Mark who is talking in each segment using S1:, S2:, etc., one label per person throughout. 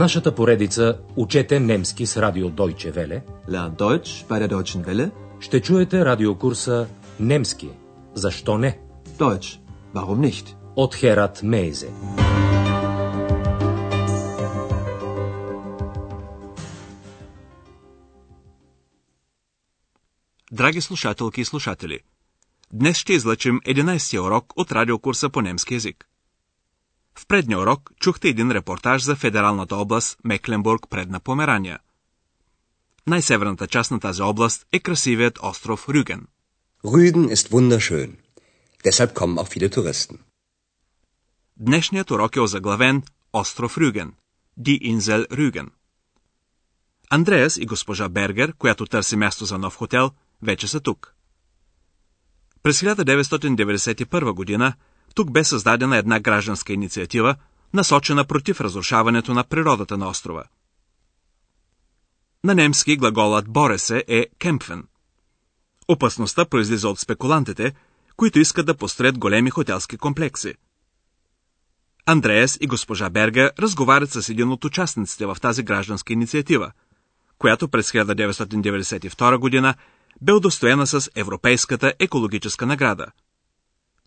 S1: нашата поредица Учете немски с радио Deutsche Welle
S2: Lern Deutsch bei der Deutschen Welle.
S1: ще чуете радиокурса Немски. Защо не?
S2: Deutsch. Warum nicht?
S1: От Херат Мейзе.
S3: Драги слушателки и слушатели, днес ще излъчим 11-я урок от радиокурса по немски язик. В предния урок чухте един репортаж за федералната област Мекленбург предна Померания. Най-северната част на тази област е красивият остров Рюген.
S4: Rügen ist wunderschön. Deshalb kommen auch viele Touristen.
S3: Днешният урок е озаглавен Остров Рюген. Ди Инзел Рюген. Андреас и госпожа Бергер, която търси място за нов хотел, вече са тук. През 1991 година тук бе създадена една гражданска инициатива, насочена против разрушаването на природата на острова. На немски глаголът боре се е кемпфен. Опасността произлиза от спекулантите, които искат да построят големи хотелски комплекси. Андреас и госпожа Берга разговарят с един от участниците в тази гражданска инициатива, която през 1992 година бе удостоена с Европейската екологическа награда.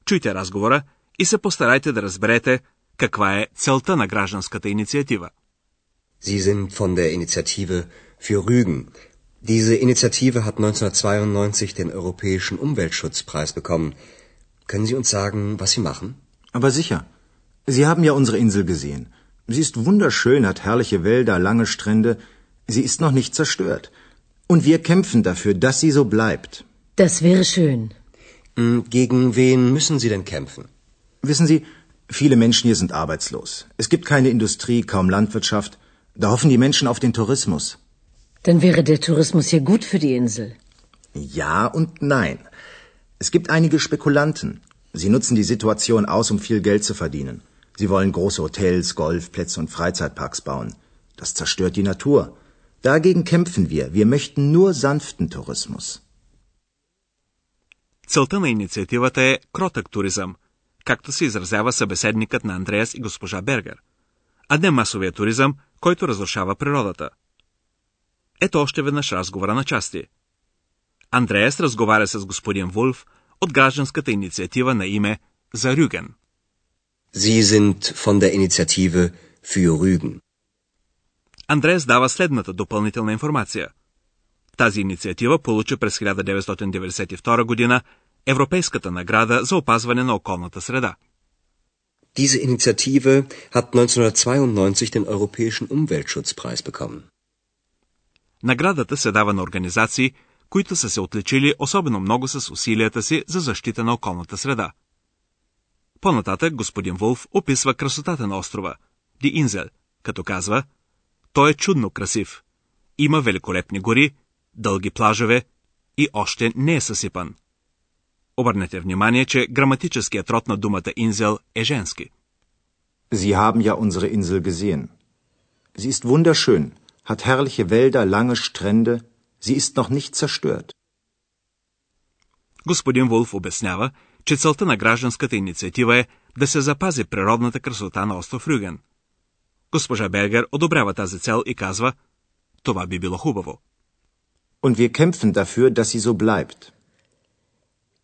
S3: Чуйте разговора и се постарайте да разберете каква е целта на гражданската инициатива.
S4: Sie sind von der Initiative für Rügen. Diese Initiative hat 1992 den Europäischen Umweltschutzpreis bekommen. Können Sie uns sagen, was Sie machen?
S5: Aber sicher. Sie haben ja unsere Insel gesehen. Sie ist wunderschön, hat herrliche Wälder, lange Strände. Sie ist noch nicht zerstört. Und wir kämpfen dafür, dass sie so bleibt.
S6: Das wäre schön.
S4: Gegen wen müssen Sie denn kämpfen?
S5: Wissen Sie, viele Menschen hier sind arbeitslos. Es gibt keine Industrie, kaum Landwirtschaft. Da hoffen die Menschen auf den Tourismus.
S6: Dann wäre der Tourismus hier gut für die Insel.
S5: Ja und nein. Es gibt einige Spekulanten. Sie nutzen die Situation aus, um viel Geld zu verdienen. Sie wollen große Hotels, Golfplätze und Freizeitparks bauen. Das zerstört die Natur. Dagegen kämpfen wir. Wir möchten nur sanften Tourismus.
S3: Целта на инициативата е кротък туризъм, както се изразява събеседникът на Андреас и госпожа Бергер, а не масовия туризъм, който разрушава природата. Ето още веднъж разговора на части. Андреас разговаря с господин Вулф от гражданската инициатива на име за Рюген.
S4: Sie sind von der Initiative für Rügen.
S3: Андреас дава следната допълнителна информация. Тази инициатива получи през 1992 година Европейската награда за опазване на околната среда.
S4: Diese Initiative hat 1992 den Europäischen Umweltschutzpreis bekommen.
S3: Наградата се дава на организации, които са се отличили особено много с усилията си за защита на околната среда. По-нататък господин Вулф описва красотата на острова, Ди Инзел, като казва, той е чудно красив. Има великолепни гори, дълги плажове и още не е съсипан. Обърнете внимание, че граматическият род на думата Инзел е женски.
S5: Sie haben ja unsere Insel gesehen. Sie ist wunderschön, hat herrliche Wälder, lange Strände. Sie ist noch nicht zerstört.
S3: Господин Вулф обяснява, че целта на гражданската инициатива е да се запази природната красота на остров Рюген. Госпожа Бергер одобрява тази цел и казва, това би било хубаво.
S5: Und wir kämpfen dafür, dass sie so bleibt.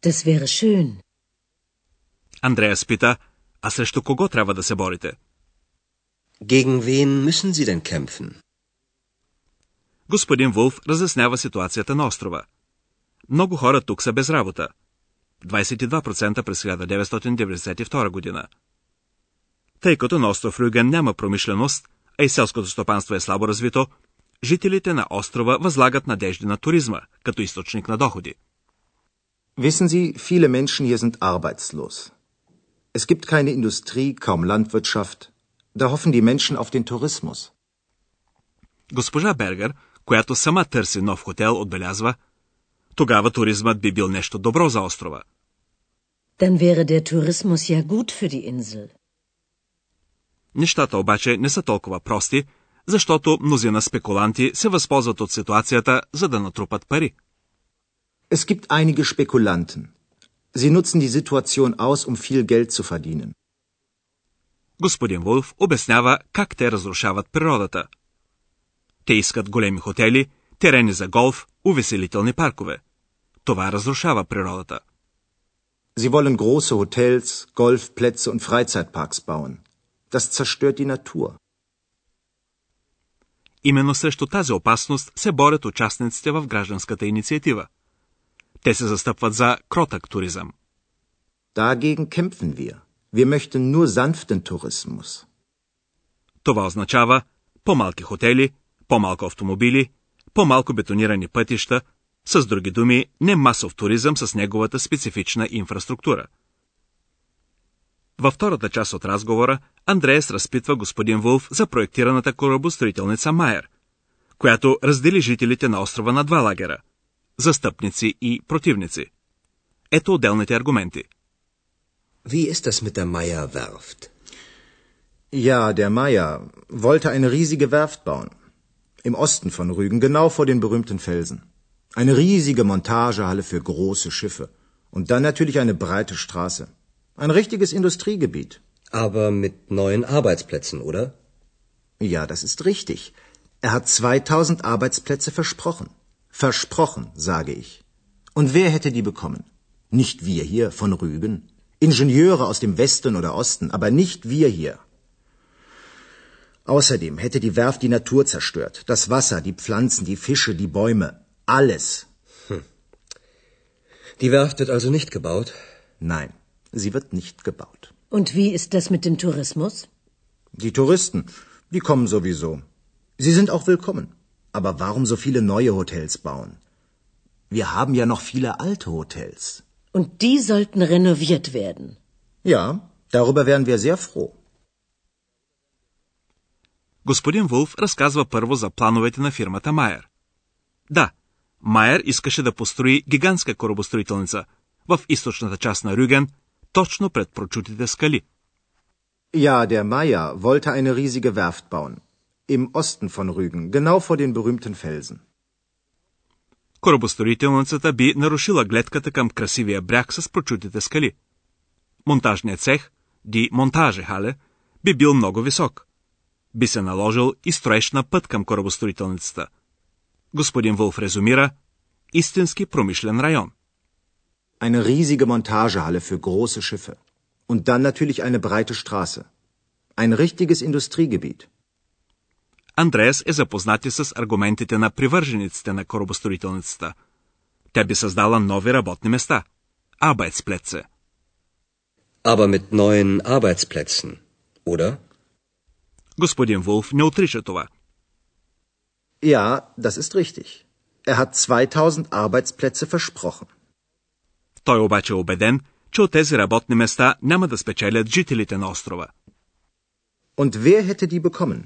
S6: Das wäre schön.
S3: Андреас пита, а срещу кого трябва да се борите?
S4: Gegen wen müssen Sie denn kämpfen?
S3: Господин Вулф разяснява ситуацията на острова. Много хора тук са без работа. 22% през 1992 година. Тъй като на остров Рюген няма промишленост, а и селското стопанство е слабо развито, жителите на острова възлагат надежди на туризма, като източник на доходи.
S5: Wissen Sie, viele Menschen hier sind arbeitslos. Es gibt keine Industrie, kaum Landwirtschaft. Da hoffen die Menschen auf den Tourismus.
S3: Госпожа Бергер, която сама търси нов хотел, отбелязва, тогава туризмът би бил нещо добро за острова.
S6: Dann wäre der Tourismus ja gut für die Insel.
S3: Нещата обаче не са толкова прости, защото мнозина спекуланти се възползват от ситуацията, за да натрупат пари.
S5: Es gibt einige Spekulanten. Sie nutzen die Situation aus, um viel Geld zu verdienen.
S3: господин Вулф обяснява как те разрушават природата. Те искат големи хотели, терени за голф, увеселителни паркове. Това разрушава природата.
S5: Sie wollen große Hotels, Golfplätze und Freizeitparks bauen. Das zerstört die Natur.
S3: Именно срещу тази опасност се борят участниците в гражданската инициатива. Те се застъпват за кротък туризъм.
S5: Dagegen kämpfen wir. Wir möchten nur sanften Tourismus.
S3: Това означава по-малки хотели, по-малко автомобили, по-малко бетонирани пътища, с други думи, не масов туризъм с неговата специфична инфраструктура. Във втората част от разговора Андреас разпитва господин Вулф за проектираната корабостроителница Майер, която раздели жителите на острова на два лагера – застъпници и противници. Ето отделните аргументи –
S4: Wie ist das mit der Meyer-Werft?
S5: Ja, der Meyer wollte eine riesige Werft bauen. Im Osten von Rügen, genau vor den berühmten Felsen. Eine riesige Montagehalle für große Schiffe. Und dann natürlich eine breite Straße. Ein richtiges Industriegebiet.
S4: Aber mit neuen Arbeitsplätzen, oder?
S5: Ja, das ist richtig. Er hat 2000 Arbeitsplätze versprochen. Versprochen, sage ich. Und wer hätte die bekommen? Nicht wir hier von Rügen. Ingenieure aus dem Westen oder Osten, aber nicht wir hier. Außerdem hätte die Werft die Natur zerstört. Das Wasser, die Pflanzen, die Fische, die Bäume. Alles.
S4: Die Werft wird also nicht gebaut?
S5: Nein, sie wird nicht gebaut.
S6: Und wie ist das mit dem Tourismus?
S5: Die Touristen, die kommen sowieso. Sie sind auch willkommen. Aber warum so viele neue Hotels bauen? Wir haben ja noch viele alte Hotels.
S6: Und die sollten renoviert werden.
S5: Ja, darüber wären wir sehr froh.
S3: Господин Вулф разказва първо за плановете на фирмата Майер. Да, Майер искаше да построи гигантска корабостроителница в източната част на Рюген, точно пред прочутите скали.
S5: Ja, der Meier wollte eine riesige Werft bauen. Im Osten von Rügen, genau vor den berühmten Felsen.
S3: Корабостроителницата би нарушила гледката към красивия бряг с прочутите скали. Монтажният цех, ди монтажехале, би бил много висок. Би се наложил и строеж на път към корабостроителницата. Господин Вулф резумира истински промишлен район.
S5: Eine riesige Montagehalle für große Schiffe. Und dann natürlich eine breite Straße. Ein richtiges Industriegebiet.
S3: Андреас е запознат и с аргументите на привържениците на корабостроителницата. Тя би създала нови работни места. Arbeitsplätze.
S4: Aber mit neuen Arbeitsplätzen, oder?
S3: Господин Вулф не отрича това.
S5: Ja, das ist richtig. Er hat 2000 Arbeitsplätze versprochen.
S3: Той обаче е убеден, че от тези работни места няма да спечелят жителите на острова.
S5: Und wer hätte die bekommen?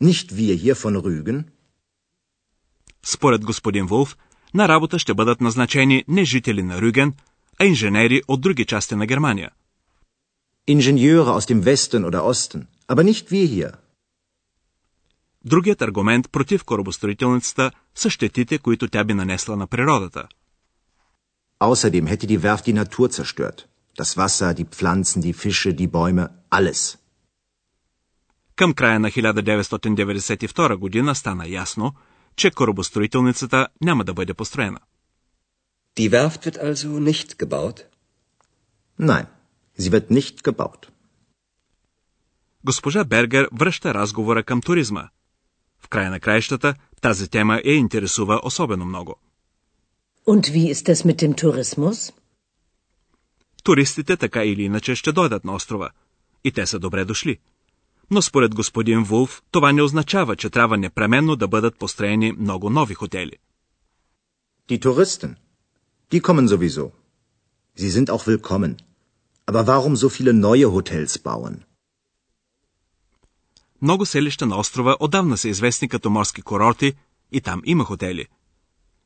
S5: Nicht wir hier von Rügen?
S3: Според господин Вулф, на работа ще бъдат назначени не жители на Рюген, а инженери от други части на Германия.
S5: Ingenieure aus dem Westen oder Osten, aber nicht wir hier.
S3: Другият аргумент против корабостроителницата са щетите, които тя би нанесла на природата.
S5: Außerdem hätte die Werft die Natur zerstört. Das Wasser, die Pflanzen, die Fische, die Bäume, alles.
S3: Към края на 1992 година стана ясно, че корабостроителницата няма да бъде построена.
S4: Die Werft wird also nicht gebaut?
S5: Nein, sie wird nicht gebaut.
S3: Госпожа Бергер връща разговора към туризма. В края на краищата тази тема я интересува особено много.
S6: Und wie ist das mit dem Tourismus?
S3: Туристите така или иначе ще дойдат на острова. И те са добре дошли. Но според господин Вулф, това не означава, че трябва непременно да бъдат построени много нови хотели.
S5: Die Touristen, die kommen sowieso. Sie sind auch willkommen. Aber warum so viele neue Hotels bauen?
S3: Много селища на острова отдавна са известни като морски курорти и там има хотели.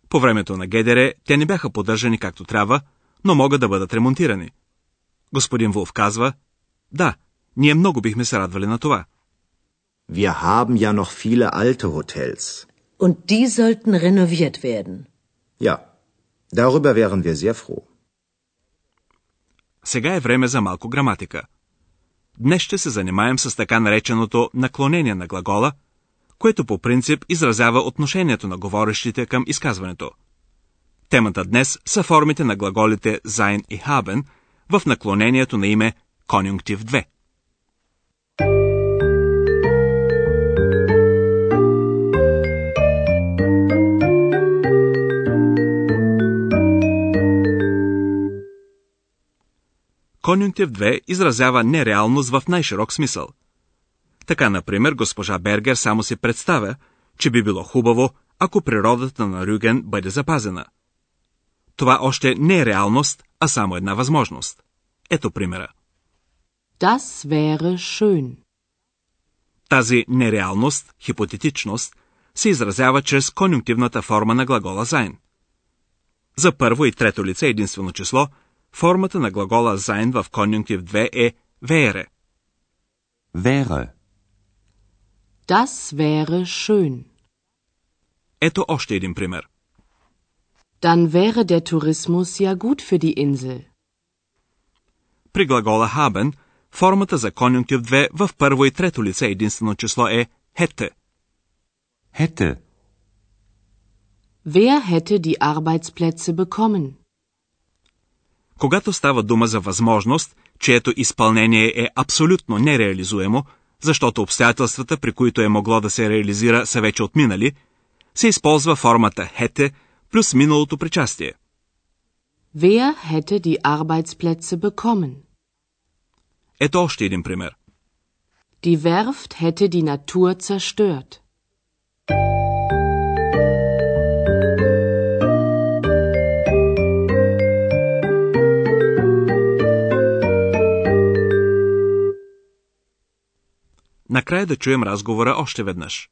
S3: По времето на Гедере те не бяха поддържани както трябва, но могат да бъдат ремонтирани. Господин Вулф казва, да, ние много бихме се радвали на това.
S5: Wir haben ja noch viele alte Hotels.
S6: Und die sollten renoviert werden.
S5: Ja, darüber wären wir sehr froh.
S3: Сега е време за малко граматика. Днес ще се занимаем с така нареченото наклонение на глагола, което по принцип изразява отношението на говорещите към изказването. Темата днес са формите на глаголите sein и haben в наклонението на име конюнктив 2. Конюнктив 2 изразява нереалност в най-широк смисъл. Така, например, госпожа Бергер само си представя, че би било хубаво, ако природата на Рюген бъде запазена. Това още не е реалност, а само една възможност. Ето примера.
S7: Das wäre schön.
S3: Тази нереалност, хипотетичност, се изразява чрез конюнктивната форма на глагола sein. За първо и трето лице единствено число – Формата на глагола sein в конюнктив 2 е wäre.
S8: Wäre.
S7: Das wäre schön.
S3: Ето още един пример.
S7: Dann wäre der Tourismus ja gut für die Insel.
S3: При глагола haben, формата за конюнктив 2 в първо и трето лице единствено число е hätte.
S8: Hätte.
S7: Wer hätte die Arbeitsplätze bekommen?
S3: Когато става дума за възможност, чието изпълнение е абсолютно нереализуемо, защото обстоятелствата, при които е могло да се реализира, са вече отминали, се използва формата хете плюс миналото причастие.
S7: Wer hätte die Arbeitsplätze bekommen?
S3: Ето още един пример.
S7: Die Werft hätte die Natur zerstört.
S3: Накрая да чуем разговора още веднъж.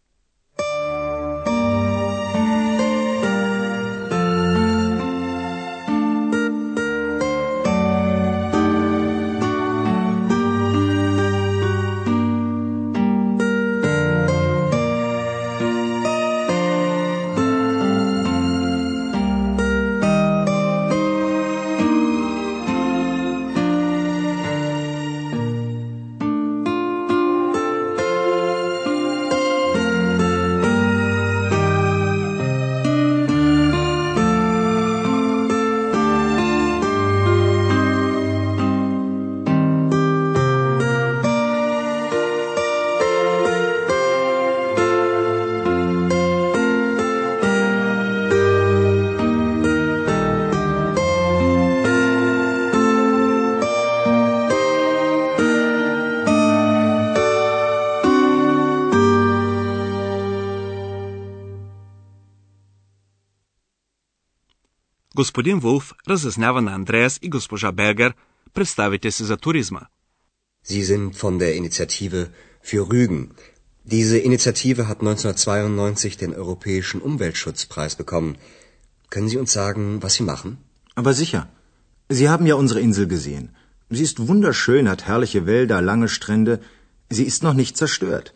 S3: Господин Вулф разяснява на Андреас и госпожа Бергер представите се за туризма.
S4: Sie sind von der Initiative für Rügen. Diese Initiative hat 1992 den Europäischen Umweltschutzpreis bekommen. Können Sie uns sagen, was Sie machen?
S5: Aber sicher. Sie haben ja unsere Insel gesehen. Sie ist wunderschön, hat herrliche Wälder, lange Strände. Sie ist noch nicht zerstört.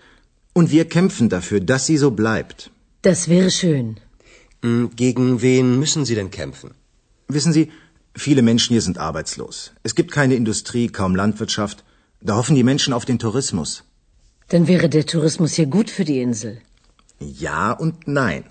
S5: Und wir kämpfen dafür, dass sie so bleibt.
S6: Das wäre schön.
S4: Hm, Gegen wen müssen Sie denn kämpfen?
S5: Wissen Sie, viele Menschen hier sind arbeitslos. Es gibt keine Industrie, kaum Landwirtschaft. Da hoffen die Menschen auf den Tourismus.
S6: Dann wäre der Tourismus ja gut für die Insel.
S5: Ja und nein.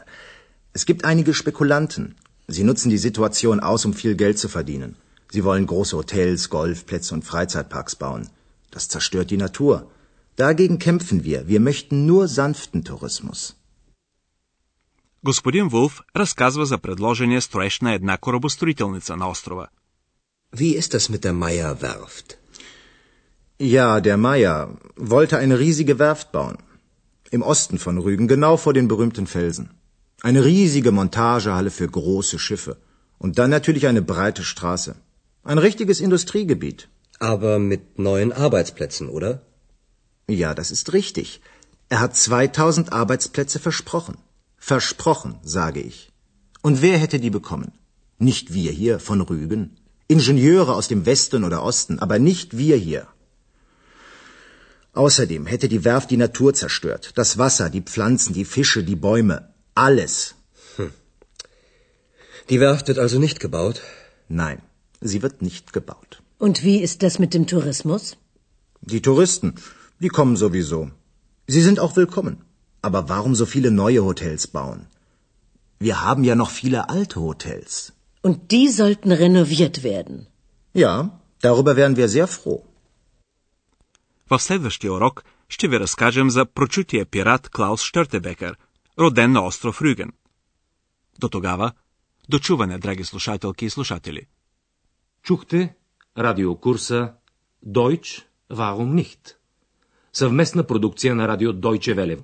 S5: Es gibt einige Spekulanten. Sie nutzen die Situation aus, um viel Geld zu verdienen. Sie wollen große Hotels, Golfplätze und Freizeitparks bauen. Das zerstört die Natur. Dagegen kämpfen wir. Wir möchten nur sanften Tourismus.
S3: Господин Вулф разказва за предложения строеж на една корабостроителница на острова.
S4: Wie ist das mit der Meyer Werft?
S5: Ja, der Meier wollte eine riesige Werft bauen. Im Osten von Rügen, genau vor den berühmten Felsen. Eine riesige Montagehalle für große Schiffe. Und dann natürlich eine breite Straße. Ein richtiges Industriegebiet.
S4: Aber mit neuen Arbeitsplätzen, oder?
S5: Ja, das ist richtig. Er hat 2000 Arbeitsplätze versprochen. Versprochen, sage ich. Und wer hätte die bekommen? Nicht wir hier von Rügen. Ingenieure aus dem Westen oder Osten, aber nicht wir hier. Außerdem hätte die Werft die Natur zerstört. Das Wasser, die Pflanzen, die Fische, die Bäume. Alles.
S4: Die Werft wird also nicht gebaut?
S5: Nein, sie wird nicht gebaut.
S6: Und wie ist das mit dem Tourismus?
S5: Die Touristen, die kommen sowieso. Sie sind auch willkommen. Aber warum so viele neue Hotels bauen? Wir haben ja noch viele alte Hotels.
S6: Und die sollten renoviert werden.
S5: Ja, darüber wären wir sehr froh.
S3: В следващия урок ще ви разкажем за прочутия пират Клаус Штъртебекер, роден на остров Рюген. До тогава, дочуване, драги слушателки и слушатели.
S1: Чухте радиокурса Deutsch, warum nicht? Съвместна продукция на радио Deutsche Welle